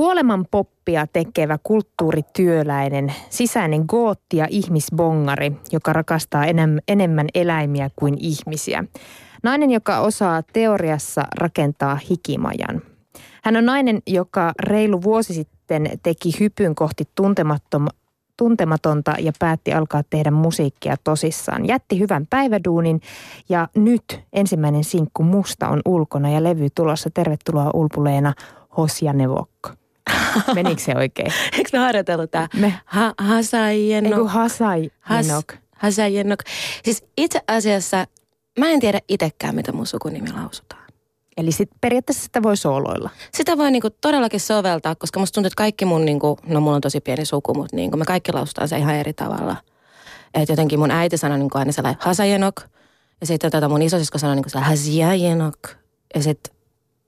Kuoleman poppia tekevä kulttuurityöläinen, sisäinen gootti ja ihmisbongari, joka rakastaa enemmän eläimiä kuin ihmisiä. Nainen, joka osaa teoriassa rakentaa hikimajan. Hän on nainen, joka reilu vuosi sitten teki hypyn kohti tuntematonta ja päätti alkaa tehdä musiikkia tosissaan. Jätti hyvän päiväduunin ja nyt ensimmäinen sinkku Musta on ulkona ja levy tulossa. Tervetuloa Ulpuleena Hosjanevokka. Menikö se oikein? Eikö me harjoiteltu tämä? Me. Ha, hasaijenok. Eiku hasaijenok. Has, hasaijenok. Siis itse asiassa mä en tiedä itsekään, mitä mun sukunimi lausutaan. Eli sit periaatteessa sitä voi sooloilla. Sitä voi niinku todellakin soveltaa, koska musta tuntuu, että kaikki mun, niinku, no mulla on tosi pieni suku, mutta niinku me kaikki lausutaan se ihan eri tavalla. Että jotenkin mun äiti sanoi niinku aina sellainen hasajenok. Ja sitten tota mun isosisko sanoi niinku sellainen hasjajenok. Ja sitten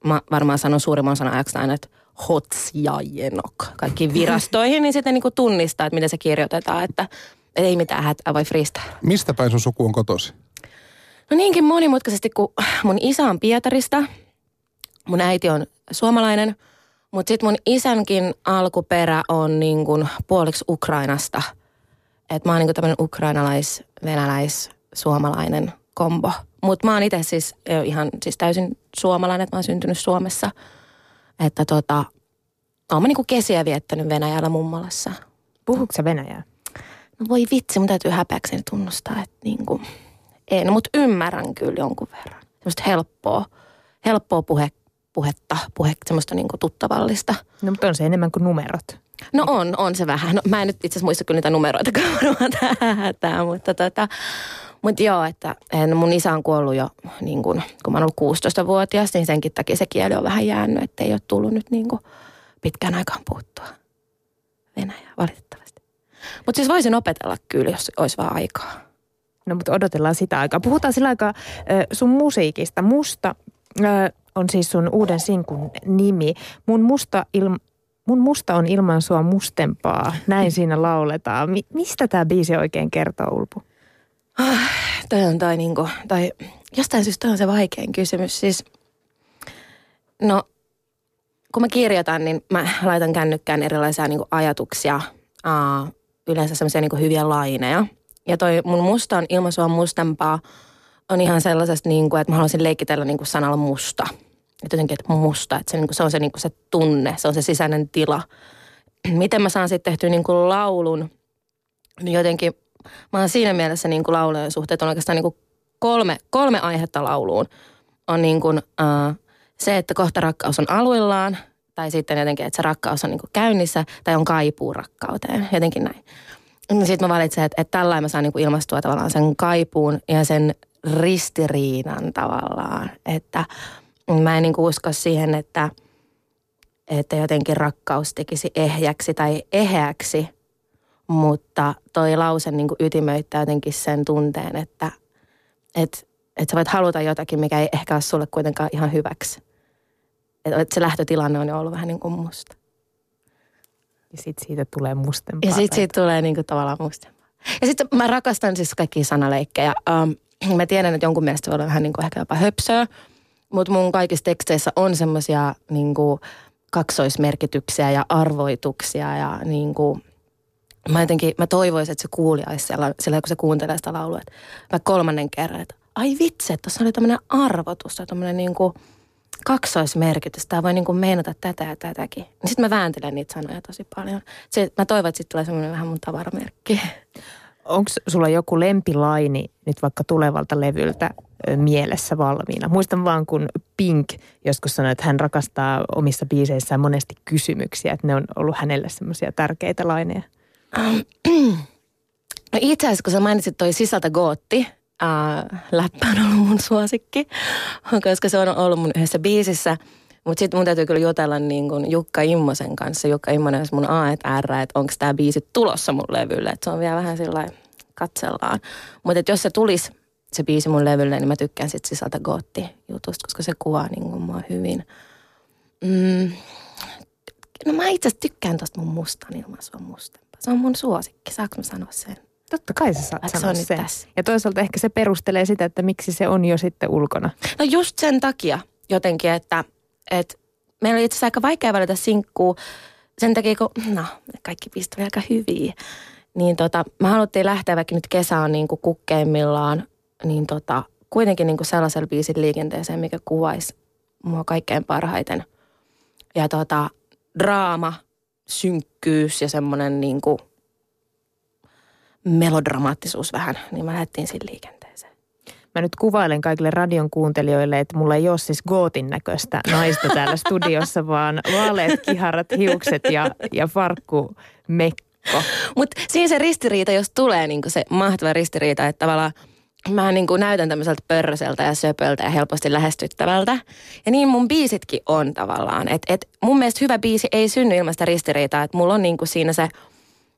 mä varmaan sanon suurimman sanan ajaksi aina, että hotsjajenok kaikkiin virastoihin, niin sitten niinku tunnistaa, että miten se kirjoitetaan, että ei mitään hätää, voi freestyle. Mistä päin sun suku on kotosi? No niinkin monimutkaisesti, kun mun isä on Pietarista, mun äiti on suomalainen, mutta sitten mun isänkin alkuperä on niin kuin puoliksi Ukrainasta. Että mä oon niin tämmöinen ukrainalais, venäläis, suomalainen kombo. Mutta mä oon itse siis ihan siis täysin suomalainen, että mä oon syntynyt Suomessa. Että tota, mä niinku kesiä viettänyt Venäjällä mummolassa. Puhuuko sä Venäjää? No voi vitsi, mun täytyy häpeäkseni tunnustaa, että niinku, en, mutta ymmärrän kyllä jonkun verran. Semmoista helppoa, helppoa puhe, puhetta, puhe, semmoista niinku tuttavallista. No mutta on se enemmän kuin numerot. No on, on se vähän. No, mä en nyt itse asiassa muista kyllä niitä numeroita varmaan tähän, mutta tota, mutta joo, että en, mun isä on kuollut jo niin kun, kun mä oon ollut 16-vuotias, niin senkin takia se kieli on vähän jäänyt, että ei ole tullut nyt niin pitkään aikaan puuttua Venäjää valitettavasti. Mutta siis voisin opetella kyllä, jos olisi vaan aikaa. No mutta odotellaan sitä aikaa. Puhutaan sillä aikaa sun musiikista. Musta on siis sun uuden sinkun nimi. Mun musta, ilma, mun musta on ilman sua mustempaa. Näin siinä lauletaan. Mi- mistä tämä biisi oikein kertoo, Ulpu? Ah, toi on toi niinku, toi, jostain syystä on se vaikein kysymys. Siis, no, kun mä kirjoitan, niin mä laitan kännykkään erilaisia niinku ajatuksia, uh, yleensä semmoisia niinku hyviä laineja. Ja toi mun musta on ilmaisua mustempaa on ihan sellaisesta, niinku, että mä haluaisin leikitellä niinku sanalla musta. Että jotenkin, että musta, että se, niinku, se on se, niinku, se tunne, se on se sisäinen tila. Miten mä saan sitten tehtyä niinku laulun, niin jotenkin mä oon siinä mielessä niin kuin laulujen suhteet on oikeastaan niin kuin kolme, kolme aihetta lauluun. On niin kuin, uh, se, että kohta rakkaus on aluillaan, tai sitten jotenkin, että se rakkaus on niin kuin käynnissä, tai on kaipuu rakkauteen, jotenkin näin. Sitten mä valitsen, että, että tällä mä saan niin kuin ilmastua tavallaan sen kaipuun ja sen ristiriidan tavallaan. Että mä en niin kuin usko siihen, että, että jotenkin rakkaus tekisi ehjäksi tai eheäksi – mutta toi lause niin kuin ytimöittää jotenkin sen tunteen, että et, et sä voit haluta jotakin, mikä ei ehkä ole sulle kuitenkaan ihan hyväksi. Että et se lähtötilanne on jo ollut vähän niin kuin musta. Ja sitten siitä tulee mustempaa. Ja sitten siitä tulee niin kuin tavallaan mustempaa. Ja sitten mä rakastan siis kaikkia sanaleikkejä. Um, mä tiedän, että jonkun mielestä se voi olla vähän niin kuin ehkä jopa höpsöä. Mutta mun kaikissa teksteissä on semmoisia niin kaksoismerkityksiä ja arvoituksia ja niin kuin – mä jotenkin, mä toivoisin, että se kuulija olisi siellä, siellä kun se kuuntelee sitä laulua, että kolmannen kerran, että ai vitsi, että tuossa oli tämmöinen arvotus tai tämmöinen niin kuin kaksoismerkitys. Tämä voi niin kuin meinata tätä ja tätäkin. Niin sitten mä vääntelen niitä sanoja tosi paljon. Se, mä toivon, että sitten tulee semmoinen vähän mun tavaramerkki. Onko sulla joku lempilaini nyt vaikka tulevalta levyltä mielessä valmiina? Muistan vaan, kun Pink joskus sanoi, että hän rakastaa omissa biiseissään monesti kysymyksiä, että ne on ollut hänelle semmoisia tärkeitä laineja. No itse asiassa, kun sä mainitsit toi sisältä gootti, äh, läppä on ollut mun suosikki, koska se on ollut mun yhdessä biisissä. Mutta sitten mun täytyy kyllä jutella niin kun Jukka Immosen kanssa. Jukka Immonen on mun A et R, että onko tämä biisi tulossa mun levylle. Et se on vielä vähän sillä katsellaan. Mutta jos se tulisi se biisi mun levylle, niin mä tykkään sit sisältä gootti jutusta, koska se kuvaa niin kun mua hyvin. Mm. No mä itse tykkään tosta mun mustan ilmaisua musta. Se on mun suosikki, saanko mä sanoa sen? Totta kai sä saat sanoa se sen. Tässä. Ja toisaalta ehkä se perustelee sitä, että miksi se on jo sitten ulkona. No just sen takia jotenkin, että, että meillä oli itse asiassa aika vaikea valita sinkkuu sen takia, kun no, kaikki biisit aika hyviä. Niin tota, me haluttiin lähteä, vaikka nyt kesä on niin kuin kukkeimmillaan, niin tota, kuitenkin niin kuin sellaisella biisin liikenteeseen, mikä kuvaisi mua kaikkein parhaiten. Ja tota, draama, synkkyys ja semmoinen niin kuin melodramaattisuus vähän, niin mä lähdettiin siinä liikenteeseen. Mä nyt kuvailen kaikille radion kuuntelijoille, että mulla ei ole siis gootin näköistä naista täällä studiossa, vaan vaaleat kiharat, hiukset ja, ja farkku mekko. Mutta siinä se ristiriita, jos tulee niin se mahtava ristiriita, että tavallaan – mä niin kuin näytän tämmöiseltä pörröseltä ja söpöltä ja helposti lähestyttävältä. Ja niin mun biisitkin on tavallaan. Että et mun mielestä hyvä biisi ei synny ilman sitä ristiriitaa. Että mulla on niin kuin siinä se,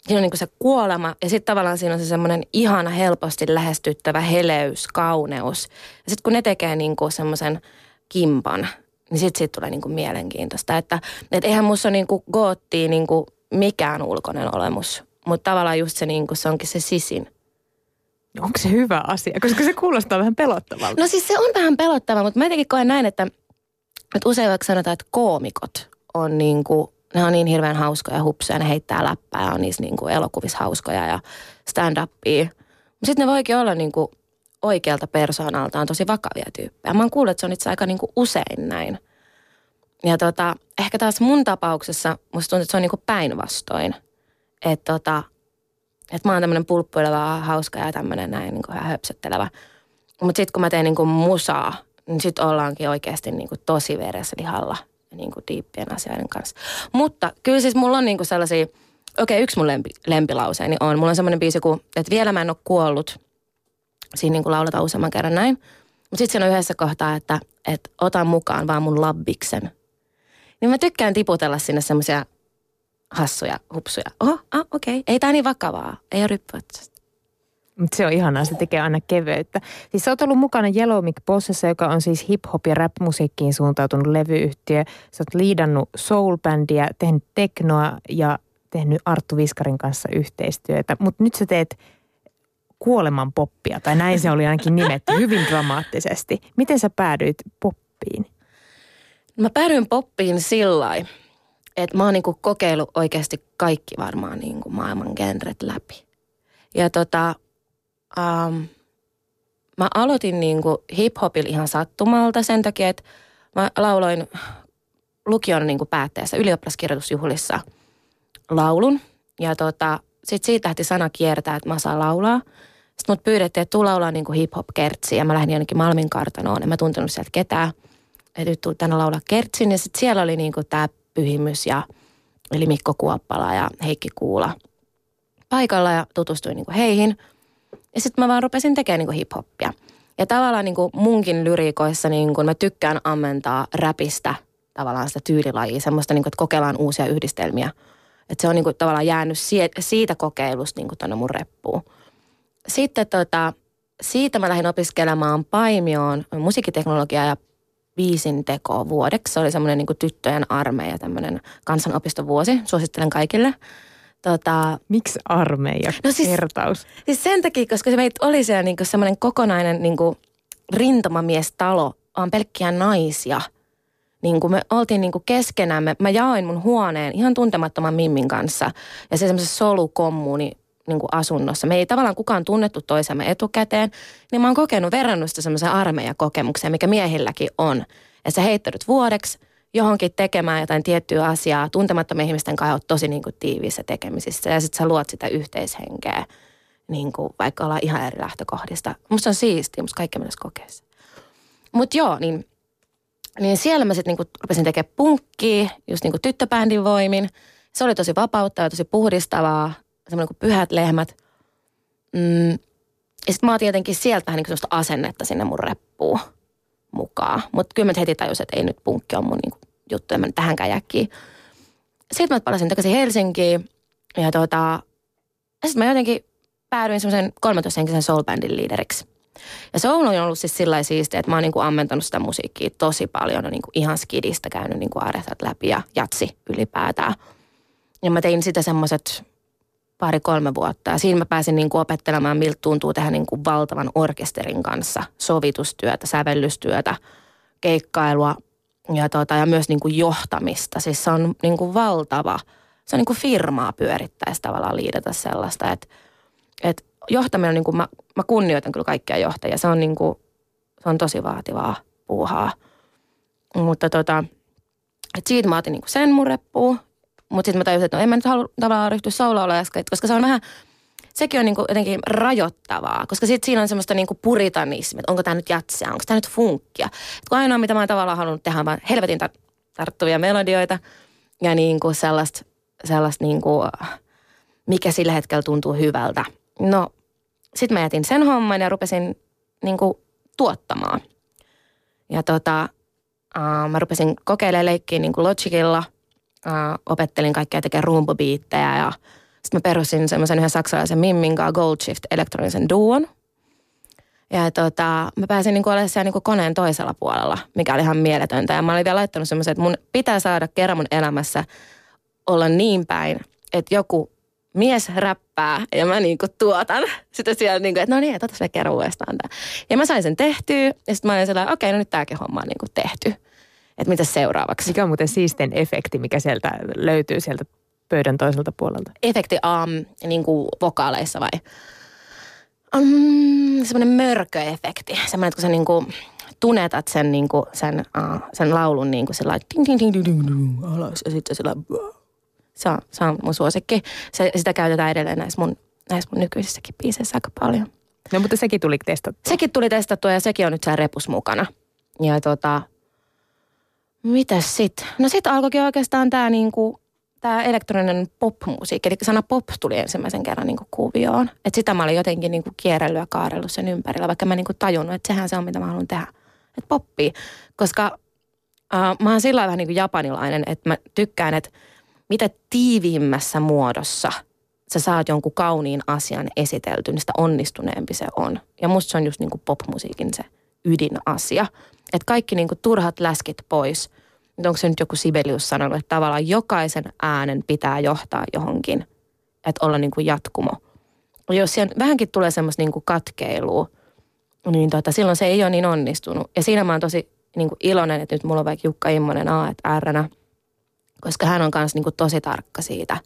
siinä on niin kuin se kuolema ja sitten tavallaan siinä on se semmoinen ihana, helposti lähestyttävä heleys, kauneus. Ja sitten kun ne tekee niin kuin semmoisen kimpan, niin sitten siitä tulee niin kuin mielenkiintoista. Että et eihän musta ole niin kuin goottiin niin kuin mikään ulkoinen olemus. Mutta tavallaan just se, niin kuin, se onkin se sisin Onko se hyvä asia? Koska se kuulostaa vähän pelottavalta. No siis se on vähän pelottava, mutta mä jotenkin koen näin, että, että usein vaikka sanotaan, että koomikot on niin kuin, ne on niin hirveän hauskoja hupsuja, ne heittää läppää ja on niissä niin kuin elokuvissa hauskoja ja stand-upia. Sitten ne voikin olla niin kuin oikealta persoonaltaan tosi vakavia tyyppejä. Mä oon kuullut, että se on itse aika niin kuin usein näin. Ja tota, ehkä taas mun tapauksessa musta tuntuu, että se on niin kuin päinvastoin. Että tota, että mä oon tämmöinen pulppuileva, hauska ja tämmöinen näin niin kuin ihan höpsöttelevä. Mutta sitten kun mä teen niin kuin musaa, niin sitten ollaankin oikeasti niin kuin tosi veressä lihalla niin kuin diippien asioiden kanssa. Mutta kyllä siis mulla on niin kuin sellaisia, okei okay, yksi mun lempi, lempilauseeni on, mulla on semmoinen biisi kuin, että vielä mä en ole kuollut. Siinä niin kuin lauletaan useamman kerran näin. Mutta sitten siinä on yhdessä kohtaa, että, että otan mukaan vaan mun labbiksen. Niin mä tykkään tiputella sinne semmoisia hassuja hupsuja. Oho, ah, okei. Okay. Ei tämä niin vakavaa. Ei ole ryppyötsästä. Mutta se on ihanaa, se tekee aina keveyttä. Siis sä oot ollut mukana Yellow Mic Bossessa, joka on siis hip-hop ja rap-musiikkiin suuntautunut levyyhtiö. Sä oot liidannut soul-bändiä, tehnyt teknoa ja tehnyt Arttu Viskarin kanssa yhteistyötä. Mutta nyt sä teet kuoleman poppia, tai näin se oli ainakin nimetty, hyvin dramaattisesti. Miten sä päädyit poppiin? Mä päädyin poppiin sillä että mä oon niinku kokeillut oikeasti kaikki varmaan niinku maailman genret läpi. Ja tota, um, mä aloitin niinku hip-hopilla ihan sattumalta sen takia, että mä lauloin lukion niinku päätteessä ylioppilaskirjoitusjuhlissa laulun. Ja tota, sit siitä lähti sana kiertää, että mä saan laulaa. Sitten mut pyydettiin, että tuu laulaa niinku hip-hop-kertsiä. Ja mä lähdin jonnekin Malmin kartanoon. En mä tuntenut sieltä ketään. Että nyt tuu tänne laulaa kertsin. Ja sitten siellä oli niinku tää Pyhimys ja eli Mikko Kuoppala ja Heikki Kuula paikalla ja tutustuin niin kuin heihin. Ja sitten mä vaan rupesin tekemään niin kuin hip-hoppia. Ja tavallaan niin kuin munkin lyriikoissa niin kuin mä tykkään ammentaa räpistä tavallaan sitä tyylilajia, semmoista niin kuin, että kokeillaan uusia yhdistelmiä. Että se on niin kuin tavallaan jäänyt siitä kokeilusta niin kuin tonne mun reppuun. Sitten tota, siitä mä lähdin opiskelemaan Paimioon musiikkiteknologiaa ja biisin teko vuodeksi. Se oli semmoinen niin tyttöjen armeija, tämmöinen kansanopistovuosi. Suosittelen kaikille. Tota, Miksi armeija? No siis, Kertaus. Siis sen takia, koska se meitä oli siellä niin semmoinen kokonainen niin rintamamiestalo, vaan pelkkiä naisia. Niin kuin me oltiin niin kuin keskenämme. Mä jaoin mun huoneen ihan tuntemattoman Mimmin kanssa. Ja se semmoisessa solukommuuni niin kuin asunnossa. Me ei tavallaan kukaan tunnettu toisemme etukäteen, niin mä oon kokenut verrannut sitä semmoisen armeijakokemukseen, mikä miehilläkin on. Että sä heittänyt vuodeksi johonkin tekemään jotain tiettyä asiaa, tuntemattomien ihmisten kanssa oot tosi niin kuin tiiviissä tekemisissä ja sitten sä luot sitä yhteishenkeä, niin kuin vaikka ollaan ihan eri lähtökohdista. Musta on siistiä, musta kaikki myös kokeessa. Mutta joo, niin, niin siellä mä sitten niin rupesin tekemään punkkia, just niin kuin tyttöbändin voimin. Se oli tosi vapauttavaa, tosi puhdistavaa semmoinen kuin pyhät lehmät. Mm, ja sitten mä oon tietenkin sieltä vähän niin semmoista asennetta sinne mun reppuun mukaan. Mutta kyllä mä heti tajusin, että ei nyt punkki on mun niin juttu, en mä tähänkään jäkkiin. Sitten mä palasin takaisin Helsinkiin ja tota, sitten mä jotenkin päädyin semmoisen 13-henkisen soul-bandin liideriksi. Ja soul on ollut siis sillä siistiä, että mä oon niin kuin ammentanut sitä musiikkia tosi paljon. niin kuin ihan skidistä käynyt niin kuin läpi ja jatsi ylipäätään. Ja mä tein sitä semmoiset pari-kolme vuotta. Ja siinä mä pääsin niin kuin opettelemaan, miltä tuntuu tehdä niin kuin valtavan orkesterin kanssa sovitustyötä, sävellystyötä, keikkailua. ja, tota, ja myös niin kuin johtamista. Siis se on niin kuin valtava, se on niin kuin firmaa pyörittäisi tavallaan liidata sellaista, että, että johtaminen on niin kuin, mä, mä kunnioitan kyllä kaikkia johtajia. Se on niin kuin, se on tosi vaativaa puuhaa. Mutta tota, et siitä mä otin niin sen mun reppuun. Mutta sitten mä tajusin, että no en mä nyt halua tavallaan ryhtyä solo koska se on vähän, sekin on niin kuin jotenkin rajoittavaa, koska sitten siinä on semmoista niin kuin puritanismia, että onko tämä nyt jatsia, onko tämä nyt funkkia. Et kun ainoa, mitä mä oon tavallaan halunnut tehdä, on vaan helvetin tar- tarttuvia melodioita ja niin kuin sellaista, sellaista niin kuin, mikä sillä hetkellä tuntuu hyvältä. No, sitten mä jätin sen homman ja rupesin niin kuin tuottamaan. Ja tota, uh, mä rupesin kokeilemaan leikkiä niin kuin Logicilla. Opettelin kaikkea tekemään rumpubiittejä ja sitten mä perusin semmoisen yhden saksalaisen Mimmin kanssa Goldshift elektronisen duon. Ja tota, mä pääsin niinku olemaan siellä niinku koneen toisella puolella, mikä oli ihan mieletöntä. Ja mä olin vielä laittanut semmoisen, että mun pitää saada kerran mun elämässä olla niin päin, että joku mies räppää ja mä niinku tuotan sitä siellä, niinku, että no niin, että otas kerran uudestaan tämä. Ja mä sain sen tehtyä ja sitten mä olin sellainen, okei, okay, no nyt tämäkin homma on niinku tehty. Että mitä seuraavaksi. Mikä on muuten siisten efekti, mikä sieltä löytyy sieltä pöydän toiselta puolelta? Efekti um, niinku vokaaleissa vai? Um, semmoinen mörköefekti. Semmoinen, että kun sä niinku tunetat sen, niinku, sen, uh, sen laulun niinku sellainen ding, ding, ding, ding, ding, ding, alas ja sitten sellainen se on, se on mun suosikki. Se, sitä käytetään edelleen näissä mun, näissä mun nykyisissäkin biiseissä aika paljon. No mutta sekin tuli testattua. Sekin tuli testattua ja sekin on nyt siellä repus mukana. Ja tota, mitäs sit? No sit alkoikin oikeastaan tää niinku, tää elektroninen popmusiikki. Eli sana pop tuli ensimmäisen kerran niinku kuvioon. Että sitä mä olin jotenkin niinku kierrellyt ja kaarellut sen ympärillä, vaikka mä niinku tajunnut, että sehän se on mitä mä haluan tehdä. Että poppii. Koska äh, mä oon sillä vähän niin kuin japanilainen, että mä tykkään, että – mitä tiiviimmässä muodossa sä saat jonkun kauniin asian esitelty, niin sitä onnistuneempi se on. Ja musta se on just niin kuin popmusiikin se ydinasia. Että kaikki niin kuin turhat läskit pois. Onko se nyt joku Sibelius sanonut, että tavallaan jokaisen äänen pitää johtaa johonkin. Että olla niin kuin jatkumo. Ja jos siellä vähänkin tulee semmoista niin kuin katkeilua, niin tota, silloin se ei ole niin onnistunut. Ja siinä mä oon tosi niin kuin iloinen, että nyt mulla on vaikka Jukka Immonen A, että R koska hän on myös niin tosi tarkka siitä,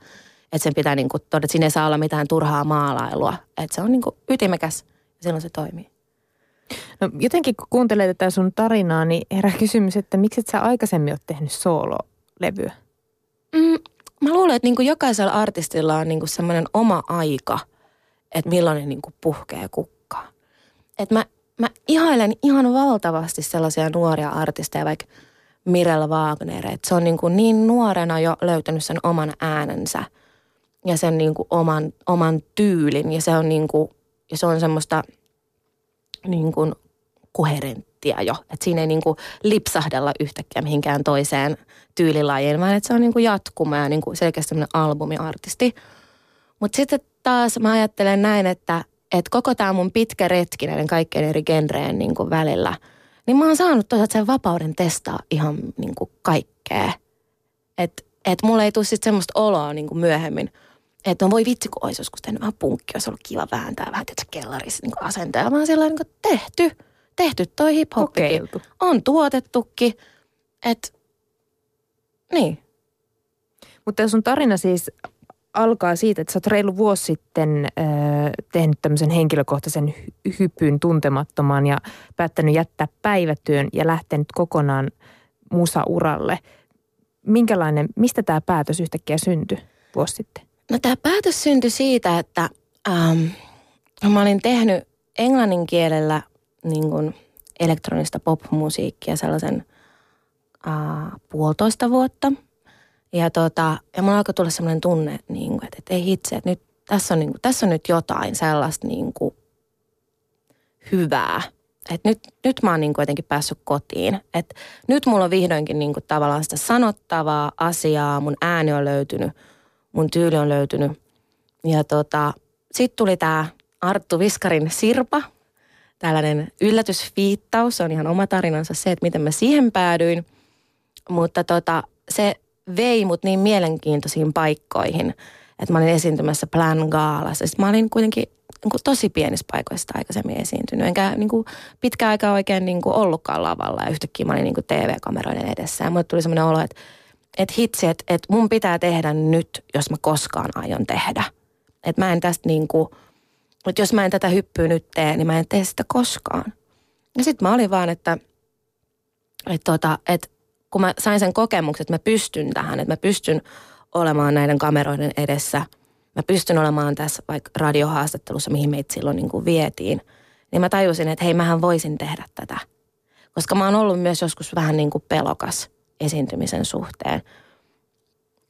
että sen pitää niin kuin, että siinä ei saa olla mitään turhaa maalailua. Että se on niin kuin ytimekäs ja silloin se toimii. No jotenkin kun kuuntelee tätä sun tarinaa, niin herää kysymys, että miksi et sä aikaisemmin ole tehnyt soololevyä? Mm, mä luulen, että niin kuin jokaisella artistilla on niin kuin semmoinen oma aika, että milloin ne niin kuin puhkee kukkaa. Että mä, mä ihailen ihan valtavasti sellaisia nuoria artisteja, vaikka – Mirella Wagner. Että se on niin, kuin niin nuorena jo löytänyt sen oman äänensä ja sen niin kuin oman, oman tyylin. Ja se on, niin kuin, ja se on semmoista niin kuin koherenttia jo. Että siinä ei niin kuin lipsahdella yhtäkkiä mihinkään toiseen tyylilajiin, vaan että se on niin kuin jatkuma ja niin kuin selkeästi albumiartisti. Mutta sitten taas mä ajattelen näin, että, että koko tämä mun pitkä retki näiden kaikkien eri genreen niin kuin välillä – niin mä oon saanut toisaalta sen vapauden testaa ihan niin kuin kaikkea. Että et mulla ei tule sitten semmoista oloa niin kuin myöhemmin, että no voi vitsi, kun olisi joskus tehnyt vähän punkki, olisi ollut kiva vääntää vähän tietysti kellarissa niin. Mä oon sellainen niin tehty, tehty toi hip On tuotettukin, että niin. Mutta sun tarina siis alkaa siitä, että sä oot reilu vuosi sitten äh, tehnyt tämmöisen henkilökohtaisen hy- hypyn tuntemattomaan ja päättänyt jättää päivätyön ja lähtenyt kokonaan musauralle. Minkälainen, mistä tämä päätös yhtäkkiä syntyi vuosi sitten? No tämä päätös syntyi siitä, että ähm, mä olin tehnyt englannin kielellä niin kuin elektronista popmusiikkia sellaisen äh, puolitoista vuotta – ja, tota, ja mulla alkoi tulla sellainen tunne, niin kuin, että, että ei hitse, että nyt, tässä, on, niin kuin, tässä on nyt jotain sellaista niin kuin, hyvää. Että nyt, nyt mä oon niin kuin jotenkin päässyt kotiin. Että nyt mulla on vihdoinkin niin kuin tavallaan sitä sanottavaa asiaa, mun ääni on löytynyt, mun tyyli on löytynyt. Ja tota, sitten tuli tämä Arttu Viskarin Sirpa, tällainen yllätysfiittaus. Se on ihan oma tarinansa se, että miten mä siihen päädyin. Mutta tota, se vei mut niin mielenkiintoisiin paikkoihin, että mä olin esiintymässä Plan Gaalassa. Sitten mä olin kuitenkin niin kuin tosi pienissä paikoissa aikaisemmin esiintynyt. Enkä niin kuin pitkään aikaa oikein niin kuin ollutkaan lavalla ja yhtäkkiä mä olin niin kuin TV-kameroiden edessä. Ja mulle tuli semmoinen olo, että, että hitsi, että, että mun pitää tehdä nyt, jos mä koskaan aion tehdä. Että mä en tästä niin kuin, että jos mä en tätä hyppyä nyt tee, niin mä en tee sitä koskaan. Ja sitten mä olin vaan, että, että, tota, että kun mä sain sen kokemuksen, että mä pystyn tähän, että mä pystyn olemaan näiden kameroiden edessä – mä pystyn olemaan tässä vaikka radiohaastattelussa, mihin meitä silloin niin kuin vietiin, niin mä tajusin, että hei, mähän voisin tehdä tätä. Koska mä oon ollut myös joskus vähän niin kuin pelokas esiintymisen suhteen.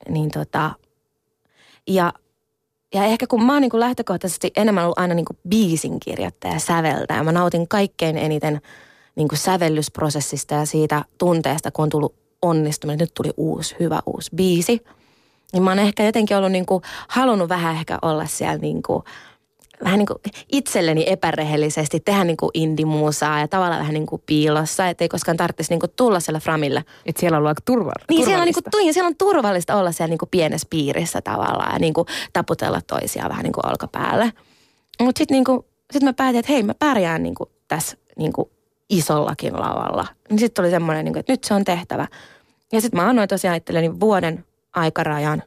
Niin tota, ja, ja ehkä kun mä oon niin kuin lähtökohtaisesti enemmän ollut aina niin kuin biisin kirjoittaja, säveltäjä. Mä nautin kaikkein eniten niin kuin sävellysprosessista ja siitä tunteesta, kun on tullut onnistuminen. Nyt tuli uusi, hyvä uusi biisi – niin mä oon ehkä jotenkin ollut niin kuin, halunnut vähän ehkä olla siellä niin kuin, vähän niin kuin itselleni epärehellisesti tehdä niin kuin indimuusaa ja tavallaan vähän niin kuin piilossa, että ei koskaan tarvitsisi niin kuin tulla siellä framille. Että siellä on aika turva- niin siellä on, niin kuin, siellä on turvallista olla siellä niin kuin pienessä piirissä tavallaan ja niin kuin taputella toisia vähän niin kuin olkapäälle. Mutta sitten niin sit mä päätin, että hei mä pärjään niin kuin tässä niin kuin isollakin lavalla. Niin sitten tuli semmoinen, niin kuin, että nyt se on tehtävä. Ja sitten mä annoin tosiaan itselleni vuoden aikarajan.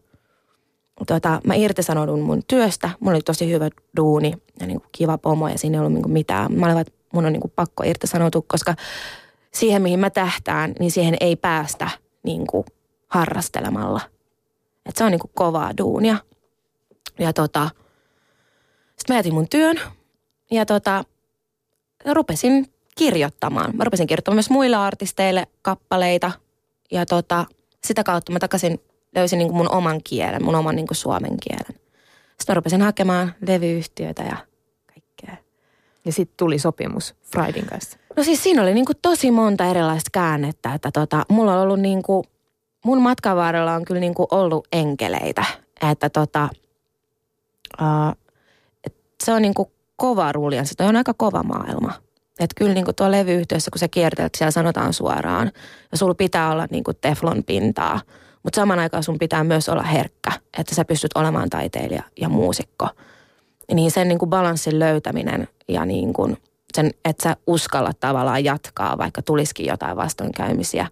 Tota, mä irtisanoudun mun työstä. Mulla oli tosi hyvä duuni ja niin kuin kiva pomo ja siinä ei ollut niin kuin mitään. Mä olin, että mun on niin kuin pakko irtisanoutua, koska siihen, mihin mä tähtään, niin siihen ei päästä niin kuin harrastelemalla. Et se on niin kuin kovaa duunia. Ja tota, sitten mä jätin mun työn ja tota, rupesin kirjoittamaan. Mä rupesin kirjoittamaan myös muille artisteille kappaleita. Ja tota, sitä kautta mä takaisin löysin niin kuin mun oman kielen, mun oman niin kuin suomen kielen. Sitten mä rupesin hakemaan levyyhtiöitä ja kaikkea. Ja sitten tuli sopimus Fridayn kanssa. No siis siinä oli niin kuin tosi monta erilaista käännettä, että tota, mulla on ollut niin kuin, mun matkan varrella on kyllä niin kuin ollut enkeleitä, että tota, uh, et se on niin kuin kova ruljan, se on aika kova maailma. Että kyllä niin kuin tuo levyyhtiössä, kun sä kiertelet, siellä sanotaan suoraan. Ja sulla pitää olla niin kuin teflon pintaa. Mutta saman aikaan sun pitää myös olla herkkä, että sä pystyt olemaan taiteilija ja muusikko. Niin sen niin kuin balanssin löytäminen ja niin kuin sen, että sä uskallat tavallaan jatkaa, vaikka tulisikin jotain vastoinkäymisiä,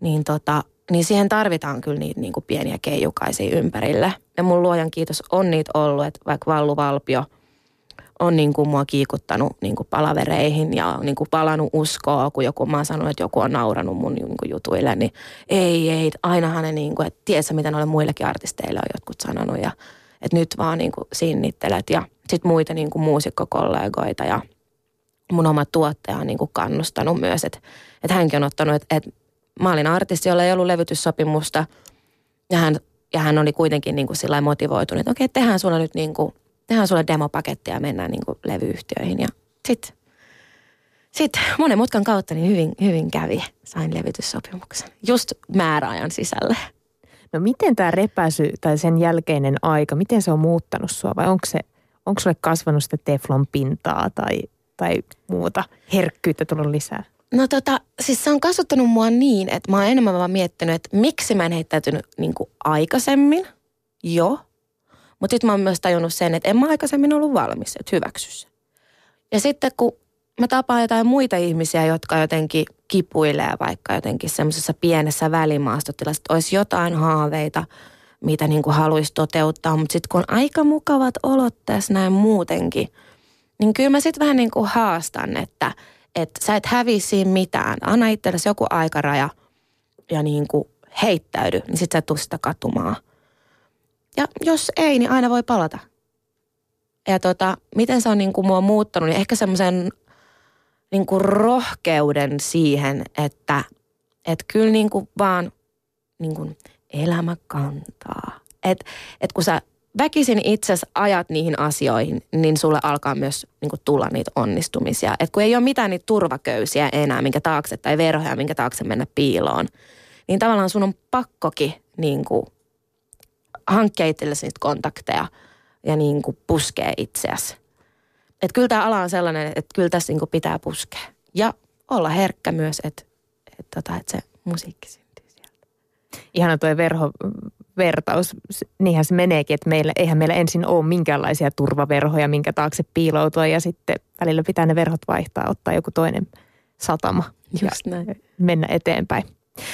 niin, tota, niin siihen tarvitaan kyllä niitä niin kuin pieniä keijukaisia ympärille. Ja mun luojan kiitos on niitä ollut, että vaikka Vallu Valpio – on niin kuin mua kiikuttanut niin kuin palavereihin ja niin kuin palannut uskoa, kun joku, mä sanonut, että joku on nauranut mun niin kuin jutuille, niin ei, ei, ainahan ne niin kuin, että tiedätkö, mitä noille muillekin artisteille on jotkut sanonut ja että nyt vaan niin kuin sinnittelet. Ja sitten muita niin kuin muusikkokollegoita ja mun oma tuottaja on niin kuin kannustanut myös, että, että hänkin on ottanut, että, että mä olin artisti, jolla ei ollut levytyssopimusta. Ja hän, ja hän oli kuitenkin niin kuin sillä motivoitunut, että okei, tehdään sulla nyt niin kuin tehdään sulle demopaketti ja mennään niin kuin levyyhtiöihin. Ja sitten sit monen mutkan kautta niin hyvin, hyvin kävi. Sain levytyssopimuksen just määräajan sisälle. No miten tämä repäsy tai sen jälkeinen aika, miten se on muuttanut sua vai onko se, onko sulle kasvanut sitä teflon pintaa tai, tai muuta herkkyyttä tullut lisää? No tota, siis se on kasvattanut mua niin, että mä oon enemmän vaan miettinyt, että miksi mä en heittäytynyt niin aikaisemmin jo mutta sitten mä oon myös tajunnut sen, että en mä aikaisemmin ollut valmis, että hyväksy se. Ja sitten kun mä tapaan jotain muita ihmisiä, jotka jotenkin kipuilee vaikka jotenkin semmoisessa pienessä välimaastotilassa, että olisi jotain haaveita, mitä niin kuin haluaisi toteuttaa. Mutta sitten kun on aika mukavat olot tässä näin muutenkin, niin kyllä mä sitten vähän niin kuin haastan, että, että sä et häviä siinä mitään. Anna itsellesi joku aikaraja ja niin kuin heittäydy, niin sitten sä et tule sitä katumaan – ja jos ei, niin aina voi palata. Ja tota, miten se on niin kuin mua muuttanut, niin ehkä semmoisen niin kuin rohkeuden siihen, että et kyllä niin kuin vaan niin kuin elämä kantaa. Että et kun sä väkisin itse ajat niihin asioihin, niin sulle alkaa myös niin kuin tulla niitä onnistumisia. Et kun ei ole mitään niitä turvaköysiä enää, minkä taakse, tai verhoja, minkä taakse mennä piiloon, niin tavallaan sun on pakkokin niin kuin hankkia itsellesi niitä kontakteja ja niin kuin puskee itseäsi. Että kyllä tämä ala on sellainen, että kyllä tässä niin kuin pitää puskea. Ja olla herkkä myös, että, että, tota, että se musiikki syntyy sieltä. Ihana tuo verho, vertaus. Niinhän se meneekin, että meillä, eihän meillä ensin ole minkäänlaisia turvaverhoja, minkä taakse piiloutua ja sitten välillä pitää ne verhot vaihtaa, ottaa joku toinen satama Just näin. mennä eteenpäin. Ö,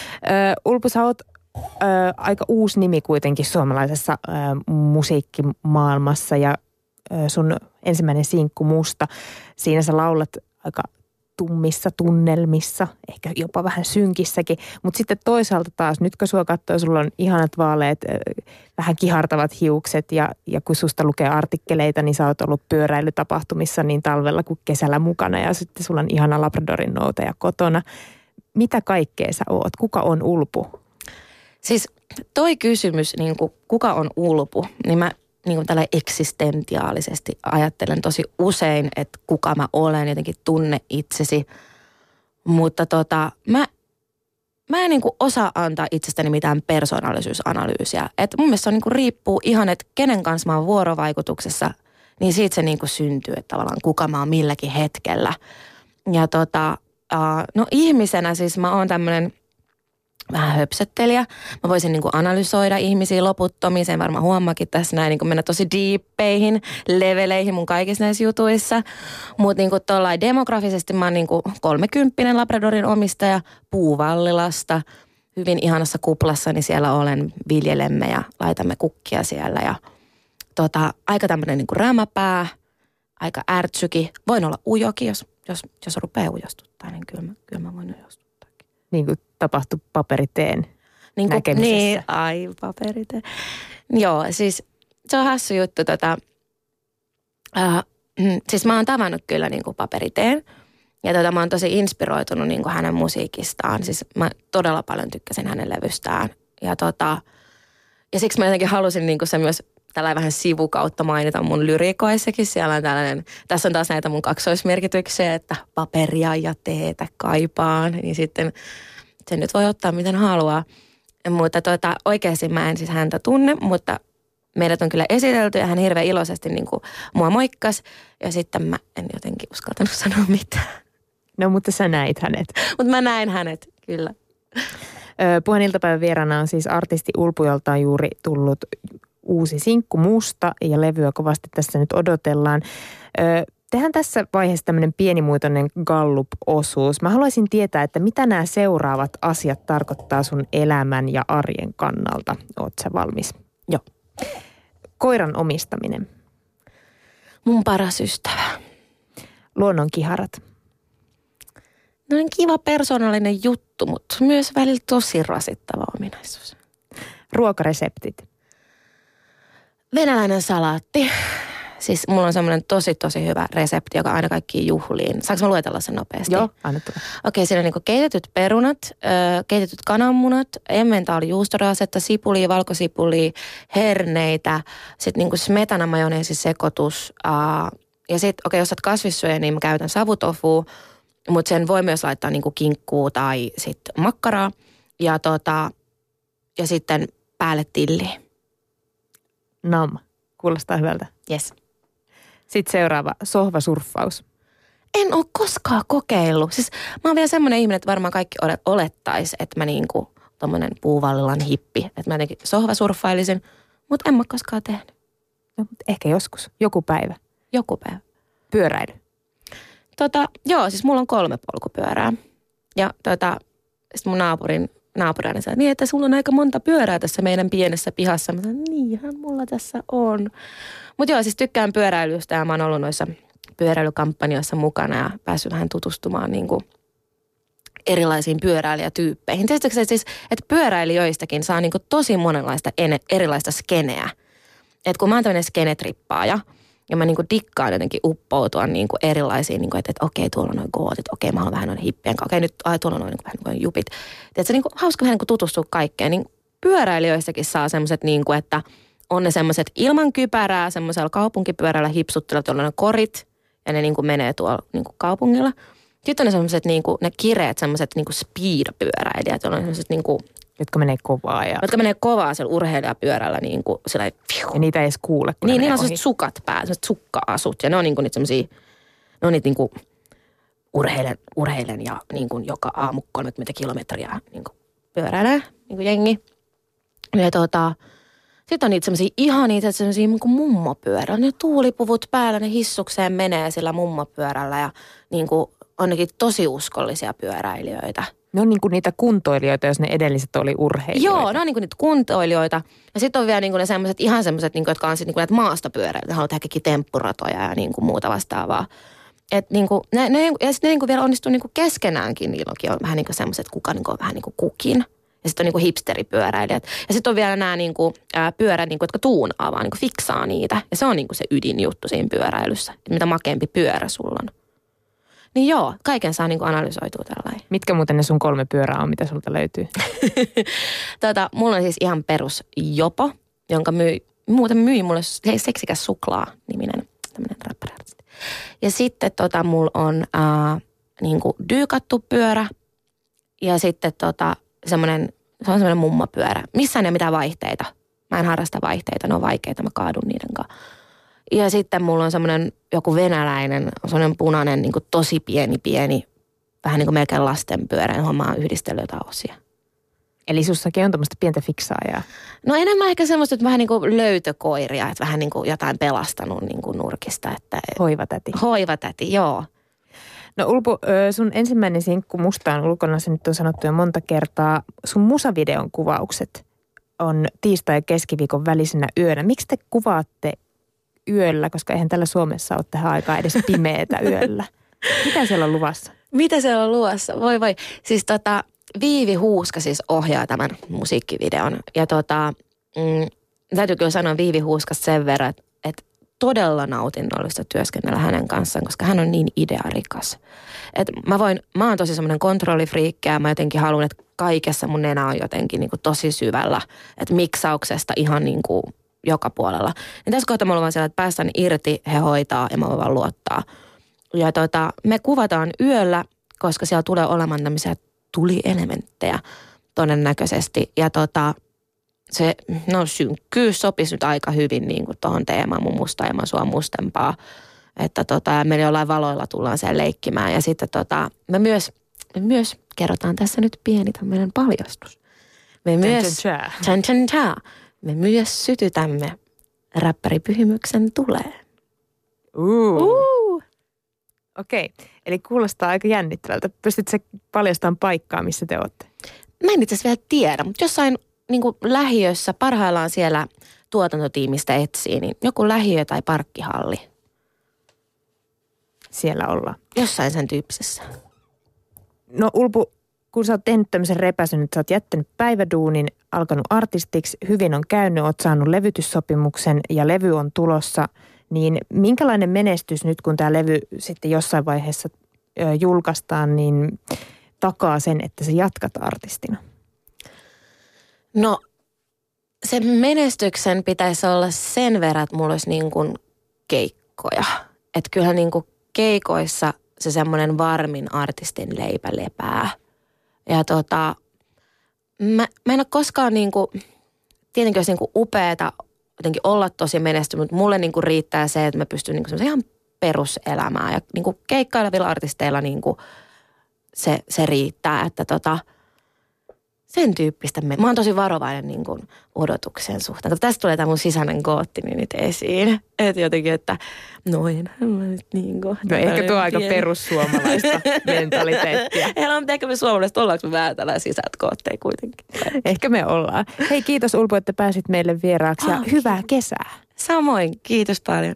Ulpu, sä oot ö, aika uusi nimi kuitenkin suomalaisessa ö, musiikkimaailmassa ja ö, sun ensimmäinen sinkku Musta, siinä sä laulat aika tummissa tunnelmissa, ehkä jopa vähän synkissäkin. Mutta sitten toisaalta taas, nyt kun sua katsoo, sulla on ihanat vaaleet, vähän kihartavat hiukset ja, ja kun susta lukee artikkeleita, niin sä oot ollut pyöräilytapahtumissa niin talvella kuin kesällä mukana ja sitten sulla on ihana Labradorin noutaja kotona. Mitä kaikkea sä oot? Kuka on Ulpu? Siis toi kysymys, niin kuin, kuka on Ulpu, niin mä niin kuin tällä eksistentiaalisesti ajattelen tosi usein, että kuka mä olen, jotenkin tunne itsesi. Mutta tota, mä, mä en niin kuin osaa antaa itsestäni mitään persoonallisuusanalyysiä. Et mun mielestä se on niin kuin riippuu ihan, että kenen kanssa mä oon vuorovaikutuksessa, niin siitä se niin kuin syntyy, että tavallaan kuka mä oon milläkin hetkellä. Ja tota, no ihmisenä siis mä oon tämmöinen – vähän höpsöttelijä. Mä voisin niin kuin analysoida ihmisiä loputtomiin, sen varmaan huomaakin tässä näin, niin kuin mennä tosi diippeihin, leveleihin mun kaikissa näissä jutuissa. Mutta niin kuin demografisesti mä oon niin kuin kolmekymppinen Labradorin omistaja Puuvallilasta. Hyvin ihanassa kuplassa, niin siellä olen, viljelemme ja laitamme kukkia siellä ja tota, aika tämmöinen niin rämäpää, aika ärtsyki. Voin olla ujokin, jos, jos, jos rupeaa ujostuttaa, niin kyllä mä, kyllä mä voin ujostuttaa niin kuin tapahtui paperiteen niin kuin, näkemisessä. Niin, ai paperiteen. Joo, siis se on hassu juttu. Tota, äh, siis mä oon tavannut kyllä niin kuin paperiteen. Ja tota, mä oon tosi inspiroitunut niin kuin hänen musiikistaan. Siis mä todella paljon tykkäsin hänen levystään. Ja, tota, ja siksi mä jotenkin halusin niin kuin se myös tällä vähän sivukautta mainita mun lyrikoissakin. Siellä on tällainen, tässä on taas näitä mun kaksoismerkityksiä, että paperia ja teetä kaipaan. Niin sitten sen nyt voi ottaa miten haluaa. Mutta tota, oikeasti mä en siis häntä tunne, mutta meidät on kyllä esitelty ja hän hirveän iloisesti niin kuin mua moikkas. Ja sitten mä en jotenkin uskaltanut sanoa mitään. No mutta sä näit hänet. mutta mä näin hänet, kyllä. Puheen iltapäivän vieraana on siis artisti Ulpu, jolta on juuri tullut uusi sinkku Musta ja levyä kovasti tässä nyt odotellaan. Tehän tässä vaiheessa tämmöinen pienimuotoinen Gallup-osuus. Mä haluaisin tietää, että mitä nämä seuraavat asiat tarkoittaa sun elämän ja arjen kannalta. Oot sä valmis? Joo. Koiran omistaminen. Mun paras ystävä. Luonnon kiharat. No niin kiva persoonallinen juttu, mutta myös välillä tosi rasittava ominaisuus. Ruokareseptit. Venäläinen salaatti. Siis mulla on semmoinen tosi tosi hyvä resepti, joka aina kaikkiin juhliin. Saanko mä luetella sen nopeasti? Joo, anna Okei, okay, siinä on niin keitetyt perunat, keitetyt kananmunat, emmentaalijuustoraasetta, sipulia, valkosipulia, herneitä, sitten niin smetana majoneesisekoitus. ja sitten, okei, okay, jos olet kasvissyöjä, niin mä käytän savutofua, mutta sen voi myös laittaa niin kinkkuu tai sitten makkaraa. Ja, tota, ja sitten päälle tilliä. Nam. Kuulostaa hyvältä. Yes. Sitten seuraava, sohvasurffaus. En ole koskaan kokeillut. Siis mä oon vielä semmoinen ihminen, että varmaan kaikki olettaisi, että mä niinku tommonen puuvallilan hippi. Että mä jotenkin sohvasurffailisin, mutta en mä koskaan tehnyt. No, ehkä joskus. Joku päivä. Joku päivä. Pyöräily. Tota, joo, siis mulla on kolme polkupyörää. Ja tota, sitten mun naapurin naapurani sanoi, niin että sulla on aika monta pyörää tässä meidän pienessä pihassa. Mä sanoin, niinhän mulla tässä on. Mutta joo, siis tykkään pyöräilystä ja mä oon ollut noissa pyöräilykampanjoissa mukana ja päässyt vähän tutustumaan niin kuin erilaisiin pyöräilijätyyppeihin. Tiedätkö siis, että pyöräilijöistäkin saa niin kuin tosi monenlaista erilaista skeneä. Että kun mä oon tämmöinen skenetrippaaja – ja mä niinku dikkaan jotenkin uppoutua niinku erilaisiin, niinku, että, että okei, tuolla on noin gootit, okei, mä haluan vähän noin hippien kanssa, okei, nyt ai, tuolla on noin niinku, vähän noin jupit. Tiedätkö, niinku, hauska vähän niinku tutustua kaikkeen. Niin pyöräilijöissäkin saa semmoiset, niinku, että on ne semmoiset ilman kypärää, semmoisella kaupunkipyörällä hipsuttelevat, joilla on korit, ja ne niinku menee tuolla niinku kaupungilla. Sitten on ne semmoiset niinku, ne kireet semmoiset niinku speed-pyöräilijät, joilla on semmoiset niinku Jotka menee kovaa. Ja... Jotka menee kovaa siellä urheilijapyörällä niin kuin sillä Ja niitä ei edes kuule, kun Niin, niillä on sellaiset sukat päällä, sellaiset sukka-asut. Ja ne on niin kuin niitä semmoisia, ne on niitä niin kuin urheilen, urheilen ja niin kuin joka aamu 30 kilometriä niin kuin pyöräilee niin kuin jengi. Ja tota, sitten on niitä semmoisia ihan niitä semmoisia niin kuin mummopyörä. Ne tuulipuvut päällä, ne hissukseen menee sillä mummopyörällä ja niin kuin onnekin tosi uskollisia pyöräilijöitä. Ne on niin kuin niitä kuntoilijoita, jos ne edelliset oli urheilijoita. Joo, ne on niin kuin niitä kuntoilijoita. Ja sitten on vielä niin kuin ne semmoiset, ihan semmoiset, niin jotka on sitten niin näitä maastopyöräilijöitä. Ne haluaa tehdä temppuratoja ja niin kuin muuta vastaavaa. Et niin kuin, ne, ne, ja sitten ne niin kuin vielä onnistuu niin kuin keskenäänkin. Niilläkin on vähän niin kuin semmoiset, kuka niin kuin, vähän niin kuin kukin. Ja sitten on niinku hipsteripyöräilijät. Ja sitten on vielä nämä niinku, ää, pyörät, niinku, jotka tuunaa vaan, niinku fiksaa niitä. Ja se on niinku se ydinjuttu siinä pyöräilyssä. Että mitä makempi pyörä sulla on. Niin joo, kaiken saa niinku analysoitua tällainen. Mitkä muuten ne sun kolme pyörää on, mitä sulta löytyy? tota, mulla on siis ihan perus Jopo, jonka myi, muuten myi mulle Seksikäs suklaa niminen tämmöinen räppäriartisti. Ja sitten tota, mulla on ää, niinku dyykattu pyörä ja sitten tota, semmoinen, se on semmoinen mummapyörä. Missään ei ole mitään vaihteita. Mä en harrasta vaihteita, ne on vaikeita, mä kaadun niiden kanssa. Ja sitten mulla on semmoinen joku venäläinen, semmoinen punainen, niin tosi pieni, pieni, vähän niin kuin melkein lastenpyörä, johon mä oon yhdistellyt jotain osia. Eli sussakin on tämmöistä pientä fiksaajaa. No enemmän ehkä semmoista, että vähän niin kuin löytökoiria, että vähän niin kuin jotain pelastanut niin kuin nurkista. Että, Hoivatäti. Hoivatäti, joo. No Ulpu, sun ensimmäinen sinkku Mustaan ulkona, se nyt on sanottu jo monta kertaa. Sun musavideon kuvaukset on tiistai- ja keskiviikon välisenä yönä. Miksi te kuvaatte yöllä, koska eihän tällä Suomessa ole tähän aikaan edes pimeätä yöllä? Mitä siellä on luvassa? Mitä siellä on luvassa? Voi voi. Siis tota, Viivi Huuska siis ohjaa tämän musiikkivideon. Ja tota, mm, täytyy kyllä sanoa Viivi Huuskasta sen verran, että, että todella nautinnollista työskennellä hänen kanssaan, koska hän on niin idearikas. Et mä, voin, mä oon tosi semmoinen kontrollifriikki ja mä jotenkin haluan, että kaikessa mun nenä on jotenkin niin kuin tosi syvällä. Että miksauksesta ihan niin kuin joka puolella. Niin tässä kohtaa mulla on siellä, että päästään irti, he hoitaa ja mä voin vaan luottaa. Ja tota, me kuvataan yöllä, koska siellä tulee olemaan tämmöisiä tulielementtejä todennäköisesti. Ja tota, se no, synkkyys sopisi nyt aika hyvin niin kuin tuohon teemaan mun musta ja sua mustempaa. Että tota, me jollain valoilla tullaan siellä leikkimään. Ja sitten tota, me myös, me myös kerrotaan tässä nyt pieni tämmöinen paljastus. Me myös, Tchan, tchan, tchan, me myös sytytämme räppäripyhimyksen tuleen. Uh. Uh. Okei, okay. eli kuulostaa aika jännittävältä. Pystytkö paljastamaan paikkaa, missä te olette? Mä en itse asiassa vielä tiedä, mutta jossain niin lähiössä parhaillaan siellä tuotantotiimistä etsii, niin joku lähiö tai parkkihalli. Siellä ollaan. Jossain sen tyyppisessä. No Ulpu, kun sä oot tehnyt tämmöisen repäsyn, että sä oot jättänyt päiväduunin, alkanut artistiksi, hyvin on käynyt, oot saanut levytyssopimuksen ja levy on tulossa, niin minkälainen menestys nyt, kun tämä levy sitten jossain vaiheessa julkaistaan, niin takaa sen, että sä jatkat artistina? No sen menestyksen pitäisi olla sen verran, että mulla olisi niin kuin keikkoja. Että kyllähän niin kuin keikoissa se semmoinen varmin artistin leipä lepää. Ja tota, mä, mä en ole koskaan niin kuin, tietenkin olisi niin kuin upeata jotenkin olla tosi menestynyt, mutta mulle niin kuin riittää se, että mä pystyn niin kuin ihan peruselämään. Ja niin kuin keikkailevilla artisteilla niin kuin se, se riittää, että tota – sen tyyppistä. Mä oon tosi varovainen niin kuin odotuksen suhteen. Tästä tulee tämä mun sisäinen goottini nyt esiin. Että jotenkin, että noin. Niin kuin, no ehkä tuo aika perussuomalaista mentaliteettia. Heillä on ehkä me suomalaiset, ollaanko me vähän tällaisia sisät kootteja kuitenkin. Ehkä me ollaan. Hei kiitos Ulpo, että pääsit meille vieraaksi ja Ah, hyvää kesää. Samoin, kiitos paljon.